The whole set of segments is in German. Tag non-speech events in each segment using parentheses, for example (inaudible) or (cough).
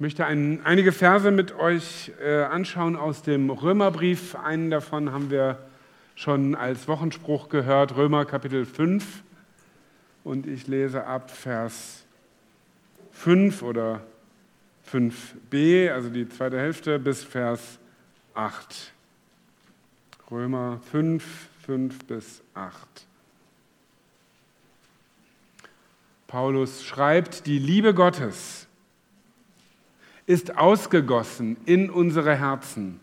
Ich möchte ein, einige Verse mit euch äh, anschauen aus dem Römerbrief. Einen davon haben wir schon als Wochenspruch gehört, Römer Kapitel 5. Und ich lese ab Vers 5 oder 5b, also die zweite Hälfte, bis Vers 8. Römer 5, 5 bis 8. Paulus schreibt, die Liebe Gottes ist ausgegossen in unsere Herzen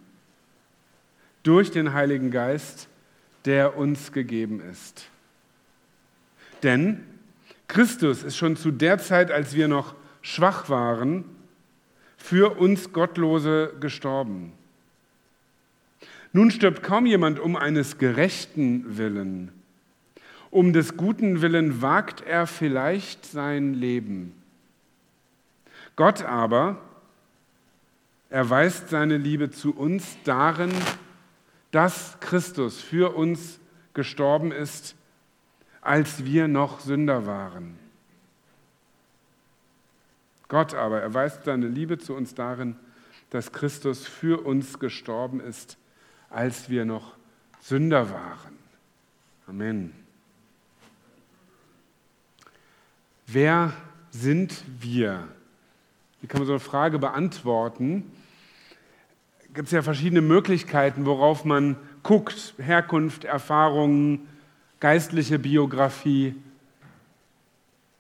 durch den Heiligen Geist, der uns gegeben ist. Denn Christus ist schon zu der Zeit, als wir noch schwach waren, für uns Gottlose gestorben. Nun stirbt kaum jemand um eines gerechten Willen. Um des guten Willen wagt er vielleicht sein Leben. Gott aber, erweist seine Liebe zu uns darin, dass Christus für uns gestorben ist, als wir noch Sünder waren. Gott aber erweist seine Liebe zu uns darin, dass Christus für uns gestorben ist, als wir noch Sünder waren. Amen. Wer sind wir? Wie kann man so eine Frage beantworten? Gibt es ja verschiedene Möglichkeiten, worauf man guckt. Herkunft, Erfahrungen, geistliche Biografie,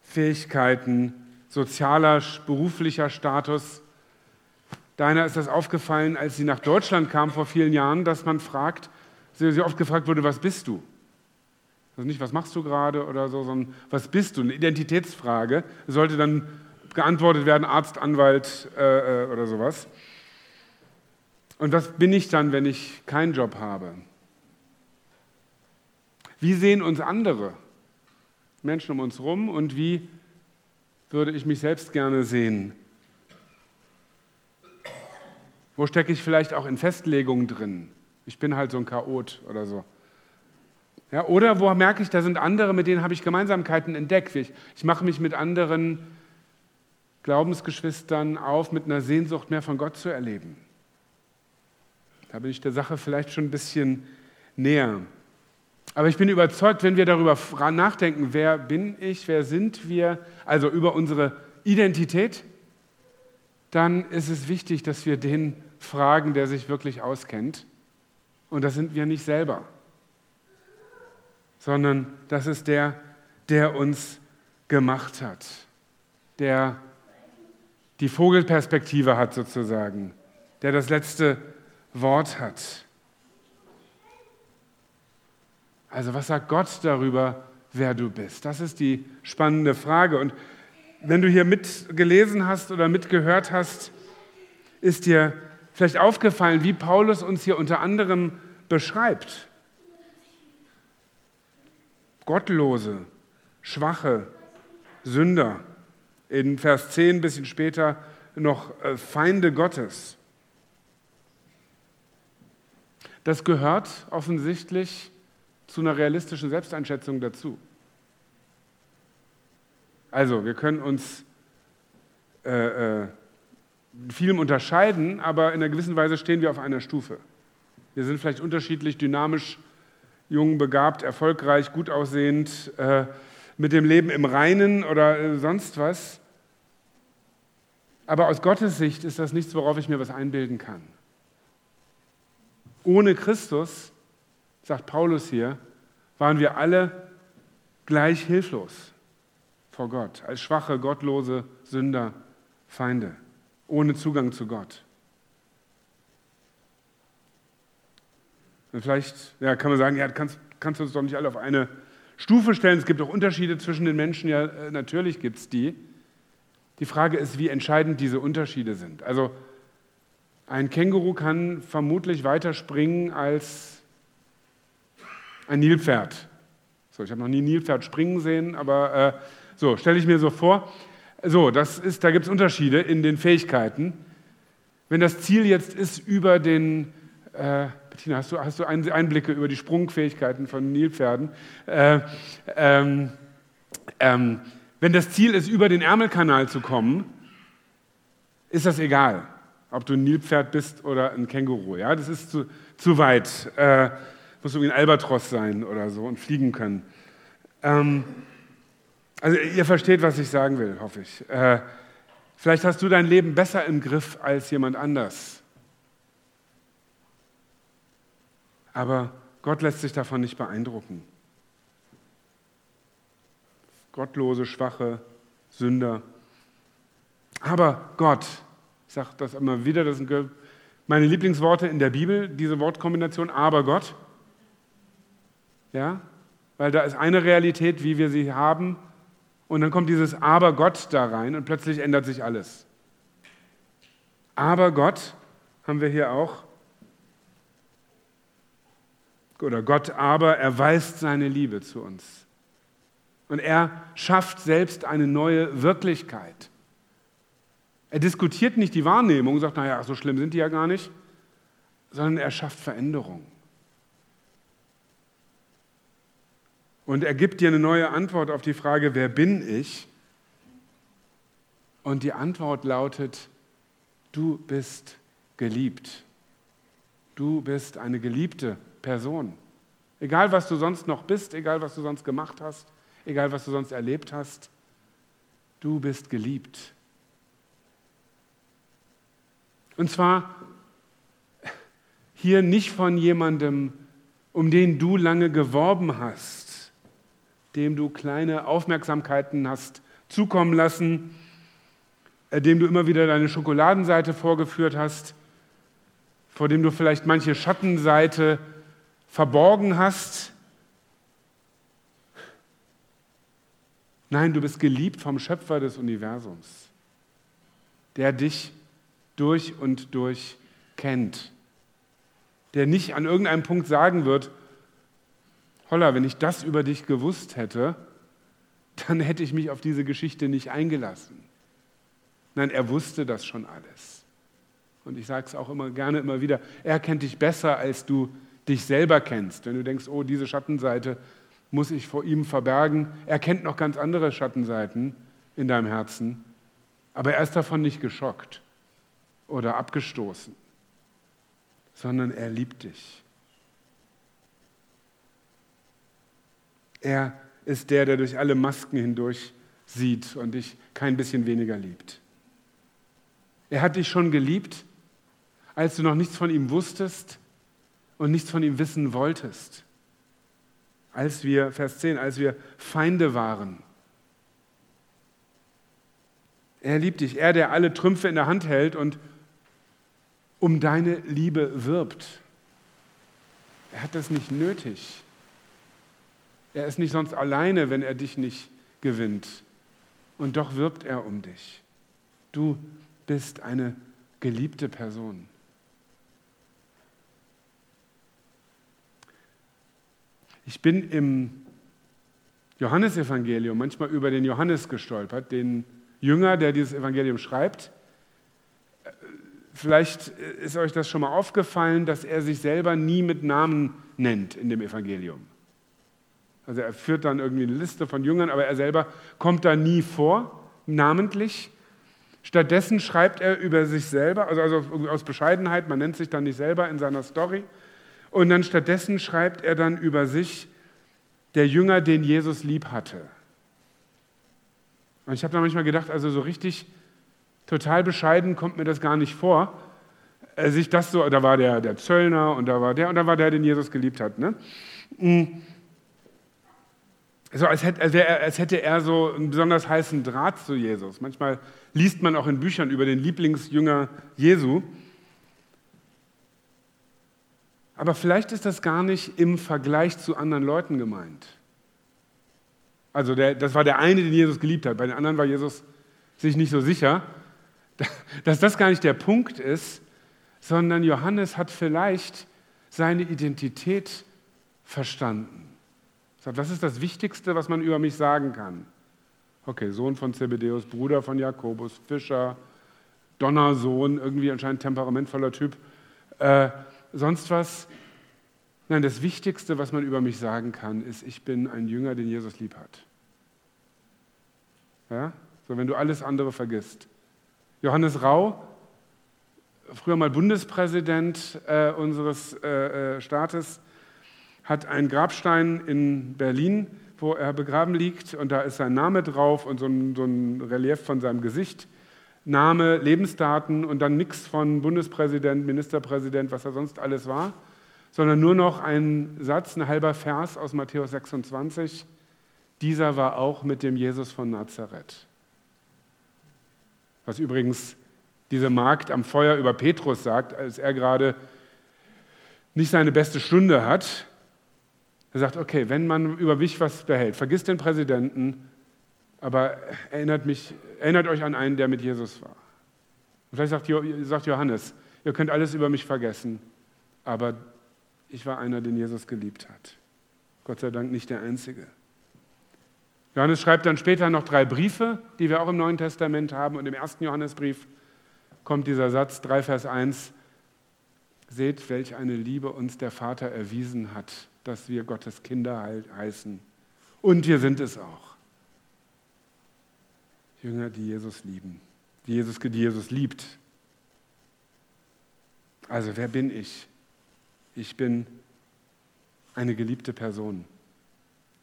Fähigkeiten, sozialer, beruflicher Status. Deiner ist das aufgefallen, als sie nach Deutschland kam vor vielen Jahren, dass man fragt, sie oft gefragt wurde, was bist du? Also nicht, was machst du gerade oder so, sondern was bist du? Eine Identitätsfrage sollte dann geantwortet werden, Arzt, Anwalt äh, äh oder sowas. Und was bin ich dann, wenn ich keinen Job habe? Wie sehen uns andere Menschen um uns herum und wie würde ich mich selbst gerne sehen? Wo stecke ich vielleicht auch in Festlegungen drin? Ich bin halt so ein Chaot oder so. Ja, oder wo merke ich, da sind andere, mit denen habe ich Gemeinsamkeiten entdeckt. Ich, ich mache mich mit anderen Glaubensgeschwistern auf, mit einer Sehnsucht mehr von Gott zu erleben. Da bin ich der Sache vielleicht schon ein bisschen näher. Aber ich bin überzeugt, wenn wir darüber nachdenken, wer bin ich, wer sind wir, also über unsere Identität, dann ist es wichtig, dass wir den fragen, der sich wirklich auskennt. Und das sind wir nicht selber, sondern das ist der, der uns gemacht hat, der die Vogelperspektive hat sozusagen, der das letzte Wort hat. Also was sagt Gott darüber, wer du bist? Das ist die spannende Frage. Und wenn du hier mitgelesen hast oder mitgehört hast, ist dir vielleicht aufgefallen, wie Paulus uns hier unter anderem beschreibt. Gottlose, schwache, Sünder. In Vers 10 ein bisschen später noch äh, Feinde Gottes. Das gehört offensichtlich zu einer realistischen Selbsteinschätzung dazu. Also, wir können uns äh, äh, vielem unterscheiden, aber in einer gewissen Weise stehen wir auf einer Stufe. Wir sind vielleicht unterschiedlich dynamisch, jung, begabt, erfolgreich, gut aussehend, äh, mit dem Leben im Reinen oder äh, sonst was. Aber aus Gottes Sicht ist das nichts, worauf ich mir was einbilden kann. Ohne Christus, sagt Paulus hier, waren wir alle gleich hilflos vor Gott, als schwache, gottlose Sünder, Feinde, ohne Zugang zu Gott. Und vielleicht ja, kann man sagen, ja, kannst, kannst du uns doch nicht alle auf eine Stufe stellen. Es gibt auch Unterschiede zwischen den Menschen, ja, äh, natürlich gibt es die. Die Frage ist, wie entscheidend diese Unterschiede sind. Also ein Känguru kann vermutlich weiter springen als ein Nilpferd. So, ich habe noch nie ein Nilpferd springen sehen, aber äh, so stelle ich mir so vor. So, das ist, da gibt es Unterschiede in den Fähigkeiten. Wenn das Ziel jetzt ist über den, äh, Bettina, hast du, hast du Einblicke über die Sprungfähigkeiten von Nilpferden? Äh, ähm, ähm, wenn das Ziel ist, über den Ärmelkanal zu kommen, ist das egal, ob du ein Nilpferd bist oder ein Känguru. Ja? Das ist zu, zu weit. Äh, muss irgendwie ein Albatros sein oder so und fliegen können. Ähm, also ihr versteht, was ich sagen will, hoffe ich. Äh, vielleicht hast du dein Leben besser im Griff als jemand anders. Aber Gott lässt sich davon nicht beeindrucken. Gottlose, schwache Sünder. Aber Gott, ich sage das immer wieder, das sind meine Lieblingsworte in der Bibel, diese Wortkombination, aber Gott. Ja, weil da ist eine Realität, wie wir sie haben, und dann kommt dieses Aber Gott da rein und plötzlich ändert sich alles. Aber Gott haben wir hier auch. Oder Gott aber erweist seine Liebe zu uns. Und er schafft selbst eine neue Wirklichkeit. Er diskutiert nicht die Wahrnehmung sagt, naja, so schlimm sind die ja gar nicht, sondern er schafft Veränderung. Und er gibt dir eine neue Antwort auf die Frage, wer bin ich? Und die Antwort lautet, du bist geliebt. Du bist eine geliebte Person. Egal, was du sonst noch bist, egal, was du sonst gemacht hast, egal, was du sonst erlebt hast, du bist geliebt. Und zwar hier nicht von jemandem, um den du lange geworben hast, dem du kleine Aufmerksamkeiten hast zukommen lassen, äh, dem du immer wieder deine Schokoladenseite vorgeführt hast, vor dem du vielleicht manche Schattenseite verborgen hast. Nein, du bist geliebt vom Schöpfer des Universums, der dich durch und durch kennt, der nicht an irgendeinem Punkt sagen wird, holla, wenn ich das über dich gewusst hätte, dann hätte ich mich auf diese Geschichte nicht eingelassen. Nein, er wusste das schon alles. Und ich sage es auch immer gerne immer wieder, er kennt dich besser, als du dich selber kennst. Wenn du denkst, oh, diese Schattenseite muss ich vor ihm verbergen. Er kennt noch ganz andere Schattenseiten in deinem Herzen, aber er ist davon nicht geschockt oder abgestoßen, sondern er liebt dich. Er ist der, der durch alle Masken hindurch sieht und dich kein bisschen weniger liebt. Er hat dich schon geliebt, als du noch nichts von ihm wusstest und nichts von ihm wissen wolltest. Als wir, Vers 10, als wir Feinde waren. Er liebt dich, er, der alle Trümpfe in der Hand hält und um deine Liebe wirbt. Er hat das nicht nötig. Er ist nicht sonst alleine, wenn er dich nicht gewinnt. Und doch wirbt er um dich. Du bist eine geliebte Person. Ich bin im Johannesevangelium manchmal über den Johannes gestolpert, den Jünger, der dieses Evangelium schreibt. Vielleicht ist euch das schon mal aufgefallen, dass er sich selber nie mit Namen nennt in dem Evangelium. Also er führt dann irgendwie eine Liste von Jüngern, aber er selber kommt da nie vor, namentlich. Stattdessen schreibt er über sich selber, also, also aus Bescheidenheit, man nennt sich dann nicht selber in seiner Story. Und dann stattdessen schreibt er dann über sich, der Jünger, den Jesus lieb hatte. Und ich habe da manchmal gedacht, also so richtig total bescheiden kommt mir das gar nicht vor. Äh, sich das so, da war der, der Zöllner und da war der und da war der, den Jesus geliebt hat. Ne? Mm so als hätte, als hätte er so einen besonders heißen Draht zu Jesus. Manchmal liest man auch in Büchern über den Lieblingsjünger Jesu. Aber vielleicht ist das gar nicht im Vergleich zu anderen Leuten gemeint. Also der, das war der eine, den Jesus geliebt hat. Bei den anderen war Jesus sich nicht so sicher, (laughs) dass das gar nicht der Punkt ist, sondern Johannes hat vielleicht seine Identität verstanden. Sagt, was ist das Wichtigste, was man über mich sagen kann? Okay, Sohn von Zebedeus, Bruder von Jakobus, Fischer, Donnersohn, irgendwie anscheinend temperamentvoller Typ. Äh, sonst was? Nein, das Wichtigste, was man über mich sagen kann, ist, ich bin ein Jünger, den Jesus lieb hat. Ja? So, wenn du alles andere vergisst. Johannes Rau früher mal Bundespräsident äh, unseres äh, äh, Staates, hat einen Grabstein in Berlin, wo er begraben liegt und da ist sein Name drauf und so ein, so ein Relief von seinem Gesicht. Name, Lebensdaten und dann nichts von Bundespräsident, Ministerpräsident, was er sonst alles war, sondern nur noch ein Satz, ein halber Vers aus Matthäus 26. Dieser war auch mit dem Jesus von Nazareth. Was übrigens diese Magd am Feuer über Petrus sagt, als er gerade nicht seine beste Stunde hat. Er sagt, okay, wenn man über mich was behält, vergiss den Präsidenten, aber erinnert, mich, erinnert euch an einen, der mit Jesus war. Und vielleicht sagt, sagt Johannes, ihr könnt alles über mich vergessen, aber ich war einer, den Jesus geliebt hat. Gott sei Dank nicht der Einzige. Johannes schreibt dann später noch drei Briefe, die wir auch im Neuen Testament haben. Und im ersten Johannesbrief kommt dieser Satz 3 Vers 1. Seht, welch eine Liebe uns der Vater erwiesen hat, dass wir Gottes Kinder heißen. Und wir sind es auch. Jünger, die Jesus lieben, die Jesus, die Jesus liebt. Also wer bin ich? Ich bin eine geliebte Person.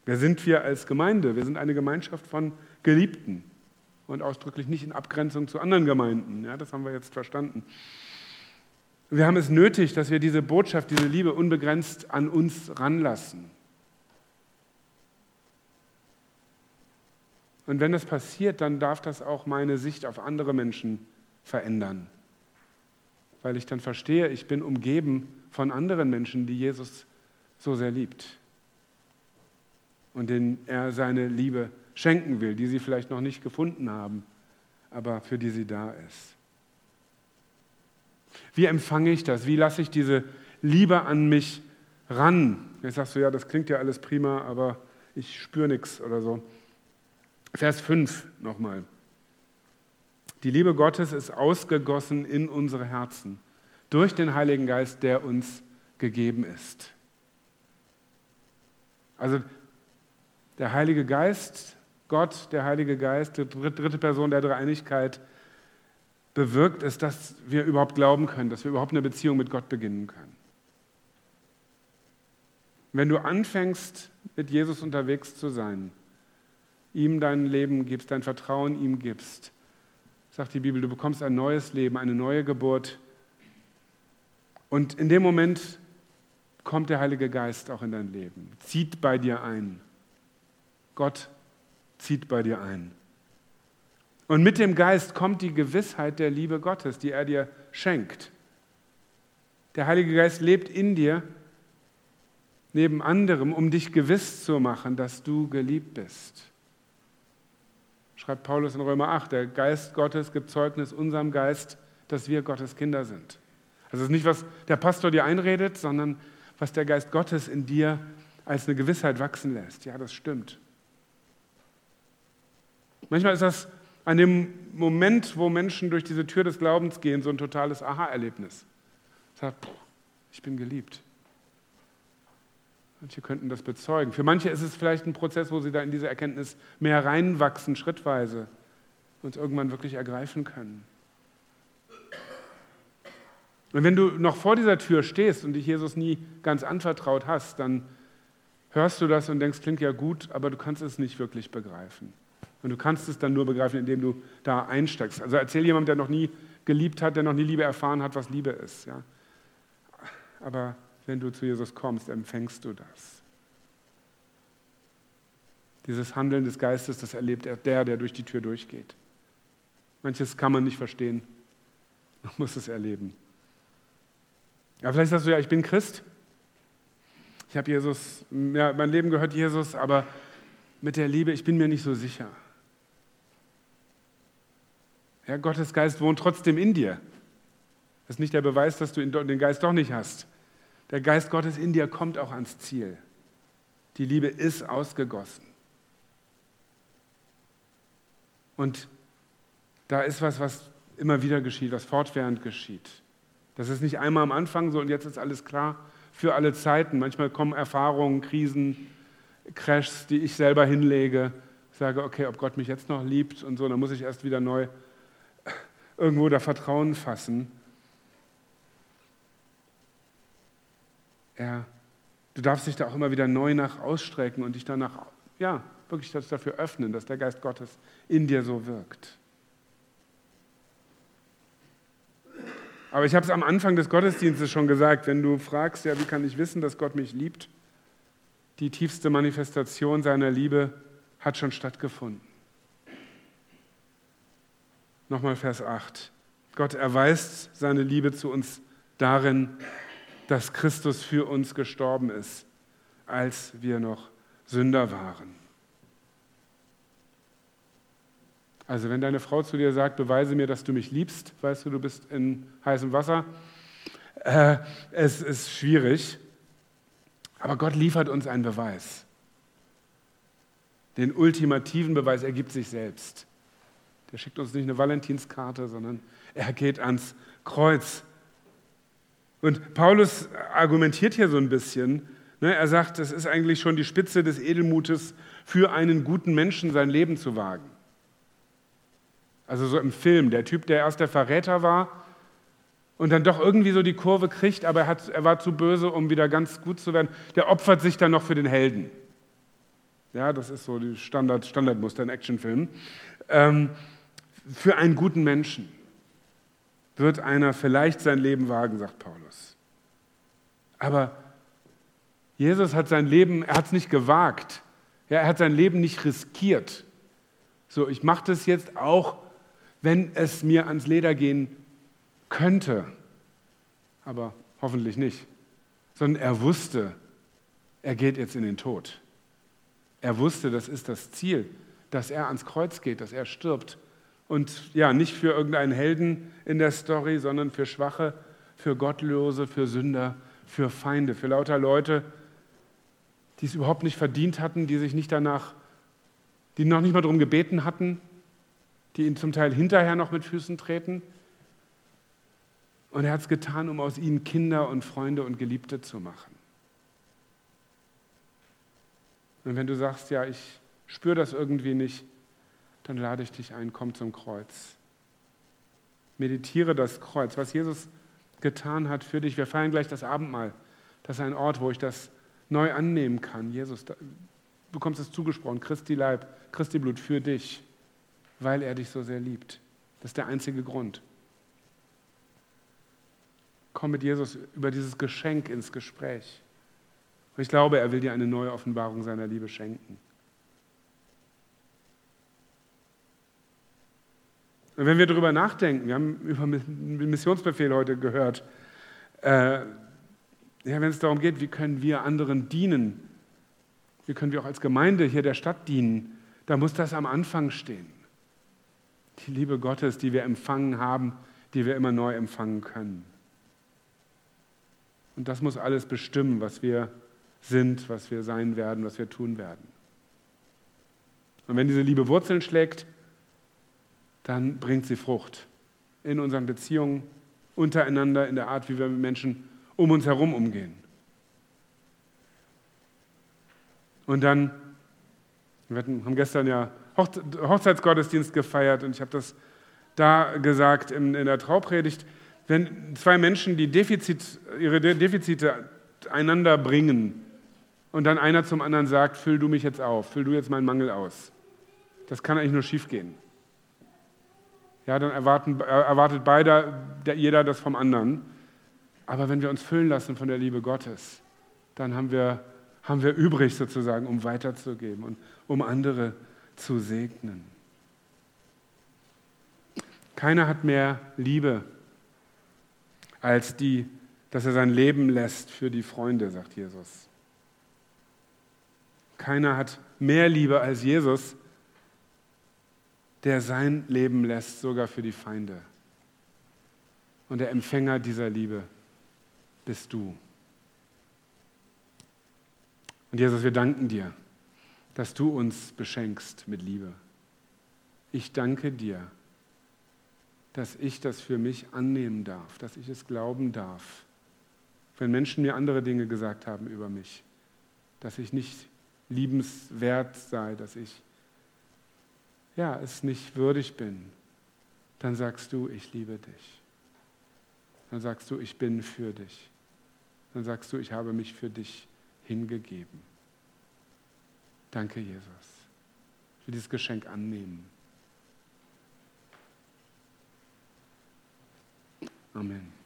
Wer sind wir als Gemeinde? Wir sind eine Gemeinschaft von Geliebten und ausdrücklich nicht in Abgrenzung zu anderen Gemeinden. Ja, das haben wir jetzt verstanden. Wir haben es nötig, dass wir diese Botschaft, diese Liebe unbegrenzt an uns ranlassen. Und wenn das passiert, dann darf das auch meine Sicht auf andere Menschen verändern. Weil ich dann verstehe, ich bin umgeben von anderen Menschen, die Jesus so sehr liebt. Und denen er seine Liebe schenken will, die sie vielleicht noch nicht gefunden haben, aber für die sie da ist. Wie empfange ich das? Wie lasse ich diese Liebe an mich ran? Jetzt sagst du, ja, das klingt ja alles prima, aber ich spüre nichts oder so. Vers 5 nochmal. Die Liebe Gottes ist ausgegossen in unsere Herzen durch den Heiligen Geist, der uns gegeben ist. Also der Heilige Geist, Gott, der Heilige Geist, die dritte Person der Dreieinigkeit, bewirkt es, dass wir überhaupt glauben können, dass wir überhaupt eine Beziehung mit Gott beginnen können. Wenn du anfängst, mit Jesus unterwegs zu sein, ihm dein Leben gibst, dein Vertrauen ihm gibst, sagt die Bibel, du bekommst ein neues Leben, eine neue Geburt. Und in dem Moment kommt der Heilige Geist auch in dein Leben, zieht bei dir ein. Gott zieht bei dir ein. Und mit dem Geist kommt die Gewissheit der Liebe Gottes, die er dir schenkt. Der Heilige Geist lebt in dir, neben anderem, um dich gewiss zu machen, dass du geliebt bist. Schreibt Paulus in Römer 8, der Geist Gottes gibt Zeugnis unserem Geist, dass wir Gottes Kinder sind. Also es ist nicht, was der Pastor dir einredet, sondern was der Geist Gottes in dir als eine Gewissheit wachsen lässt. Ja, das stimmt. Manchmal ist das an dem Moment, wo Menschen durch diese Tür des Glaubens gehen, so ein totales Aha-Erlebnis. Sagt, ich bin geliebt. Manche könnten das bezeugen. Für manche ist es vielleicht ein Prozess, wo sie da in diese Erkenntnis mehr reinwachsen, schrittweise, und irgendwann wirklich ergreifen können. Und wenn du noch vor dieser Tür stehst und dich Jesus nie ganz anvertraut hast, dann hörst du das und denkst, klingt ja gut, aber du kannst es nicht wirklich begreifen. Und du kannst es dann nur begreifen, indem du da einsteigst. Also erzähl jemandem, der noch nie geliebt hat, der noch nie Liebe erfahren hat, was Liebe ist. Ja? Aber wenn du zu Jesus kommst, empfängst du das. Dieses Handeln des Geistes, das erlebt der, der durch die Tür durchgeht. Manches kann man nicht verstehen. Man muss es erleben. Ja, vielleicht sagst du ja, ich bin Christ. Ich habe Jesus, ja, mein Leben gehört Jesus, aber mit der Liebe, ich bin mir nicht so sicher. Ja, Gottes Geist wohnt trotzdem in dir. Das ist nicht der Beweis, dass du den Geist doch nicht hast. Der Geist Gottes in dir kommt auch ans Ziel. Die Liebe ist ausgegossen. Und da ist was, was immer wieder geschieht, was fortwährend geschieht. Das ist nicht einmal am Anfang so und jetzt ist alles klar für alle Zeiten. Manchmal kommen Erfahrungen, Krisen, Crashs, die ich selber hinlege. Ich sage, okay, ob Gott mich jetzt noch liebt und so, dann muss ich erst wieder neu irgendwo da Vertrauen fassen. Ja, du darfst dich da auch immer wieder neu nach ausstrecken und dich danach, ja, wirklich dafür öffnen, dass der Geist Gottes in dir so wirkt. Aber ich habe es am Anfang des Gottesdienstes schon gesagt, wenn du fragst, ja, wie kann ich wissen, dass Gott mich liebt? Die tiefste Manifestation seiner Liebe hat schon stattgefunden. Nochmal Vers 8. Gott erweist seine Liebe zu uns darin, dass Christus für uns gestorben ist, als wir noch Sünder waren. Also wenn deine Frau zu dir sagt, beweise mir, dass du mich liebst, weißt du, du bist in heißem Wasser, äh, es ist schwierig, aber Gott liefert uns einen Beweis. Den ultimativen Beweis, er gibt sich selbst. Der schickt uns nicht eine Valentinskarte, sondern er geht ans Kreuz. Und Paulus argumentiert hier so ein bisschen. Ne? Er sagt, es ist eigentlich schon die Spitze des Edelmutes, für einen guten Menschen sein Leben zu wagen. Also so im Film, der Typ, der erst der Verräter war und dann doch irgendwie so die Kurve kriegt, aber er, hat, er war zu böse, um wieder ganz gut zu werden, der opfert sich dann noch für den Helden. Ja, das ist so die Standard, Standardmuster in Actionfilmen. Ähm, für einen guten Menschen wird einer vielleicht sein Leben wagen, sagt Paulus. Aber Jesus hat sein Leben, er hat es nicht gewagt. Ja, er hat sein Leben nicht riskiert. So, ich mache das jetzt auch wenn es mir ans Leder gehen könnte, aber hoffentlich nicht, sondern er wusste, er geht jetzt in den Tod. Er wusste, das ist das Ziel, dass er ans Kreuz geht, dass er stirbt. Und ja, nicht für irgendeinen Helden in der Story, sondern für Schwache, für Gottlose, für Sünder, für Feinde, für lauter Leute, die es überhaupt nicht verdient hatten, die sich nicht danach, die noch nicht mal darum gebeten hatten, die ihn zum Teil hinterher noch mit Füßen treten. Und er hat es getan, um aus ihnen Kinder und Freunde und Geliebte zu machen. Und wenn du sagst, ja, ich spüre das irgendwie nicht, dann lade ich dich ein, komm zum Kreuz. Meditiere das Kreuz, was Jesus getan hat für dich. Wir feiern gleich das Abendmahl. Das ist ein Ort, wo ich das neu annehmen kann. Jesus, du bekommst es zugesprochen, Christi Leib, Christi Blut für dich weil er dich so sehr liebt. Das ist der einzige Grund. Komm mit Jesus über dieses Geschenk ins Gespräch. Und ich glaube, er will dir eine neue Offenbarung seiner Liebe schenken. Und wenn wir darüber nachdenken, wir haben über Missionsbefehl heute gehört, äh, ja, wenn es darum geht, wie können wir anderen dienen, wie können wir auch als Gemeinde hier der Stadt dienen, da muss das am Anfang stehen. Die Liebe Gottes, die wir empfangen haben, die wir immer neu empfangen können. Und das muss alles bestimmen, was wir sind, was wir sein werden, was wir tun werden. Und wenn diese Liebe Wurzeln schlägt, dann bringt sie Frucht in unseren Beziehungen, untereinander, in der Art, wie wir mit Menschen um uns herum umgehen. Und dann, wir haben gestern ja Hochzeitsgottesdienst gefeiert und ich habe das da gesagt in, der Traupredigt. Wenn zwei Menschen die Defizit, ihre Defizite einander bringen und dann einer zum anderen sagt, füll du mich jetzt auf, füll du jetzt meinen Mangel aus, das kann eigentlich nur schiefgehen. Ja, dann erwarten, erwartet beide, jeder das vom anderen. Aber wenn wir uns füllen lassen von der Liebe Gottes, dann haben wir, haben wir übrig sozusagen, um weiterzugeben und um andere zu segnen. Keiner hat mehr Liebe als die, dass er sein Leben lässt für die Freunde, sagt Jesus. Keiner hat mehr Liebe als Jesus, der sein Leben lässt, sogar für die Feinde. Und der Empfänger dieser Liebe bist du. Und Jesus, wir danken dir dass du uns beschenkst mit Liebe. Ich danke dir, dass ich das für mich annehmen darf, dass ich es glauben darf. Wenn Menschen mir andere Dinge gesagt haben über mich, dass ich nicht liebenswert sei, dass ich ja, es nicht würdig bin, dann sagst du, ich liebe dich. Dann sagst du, ich bin für dich. Dann sagst du, ich habe mich für dich hingegeben. Danke, Jesus. Ich will dieses Geschenk annehmen. Amen.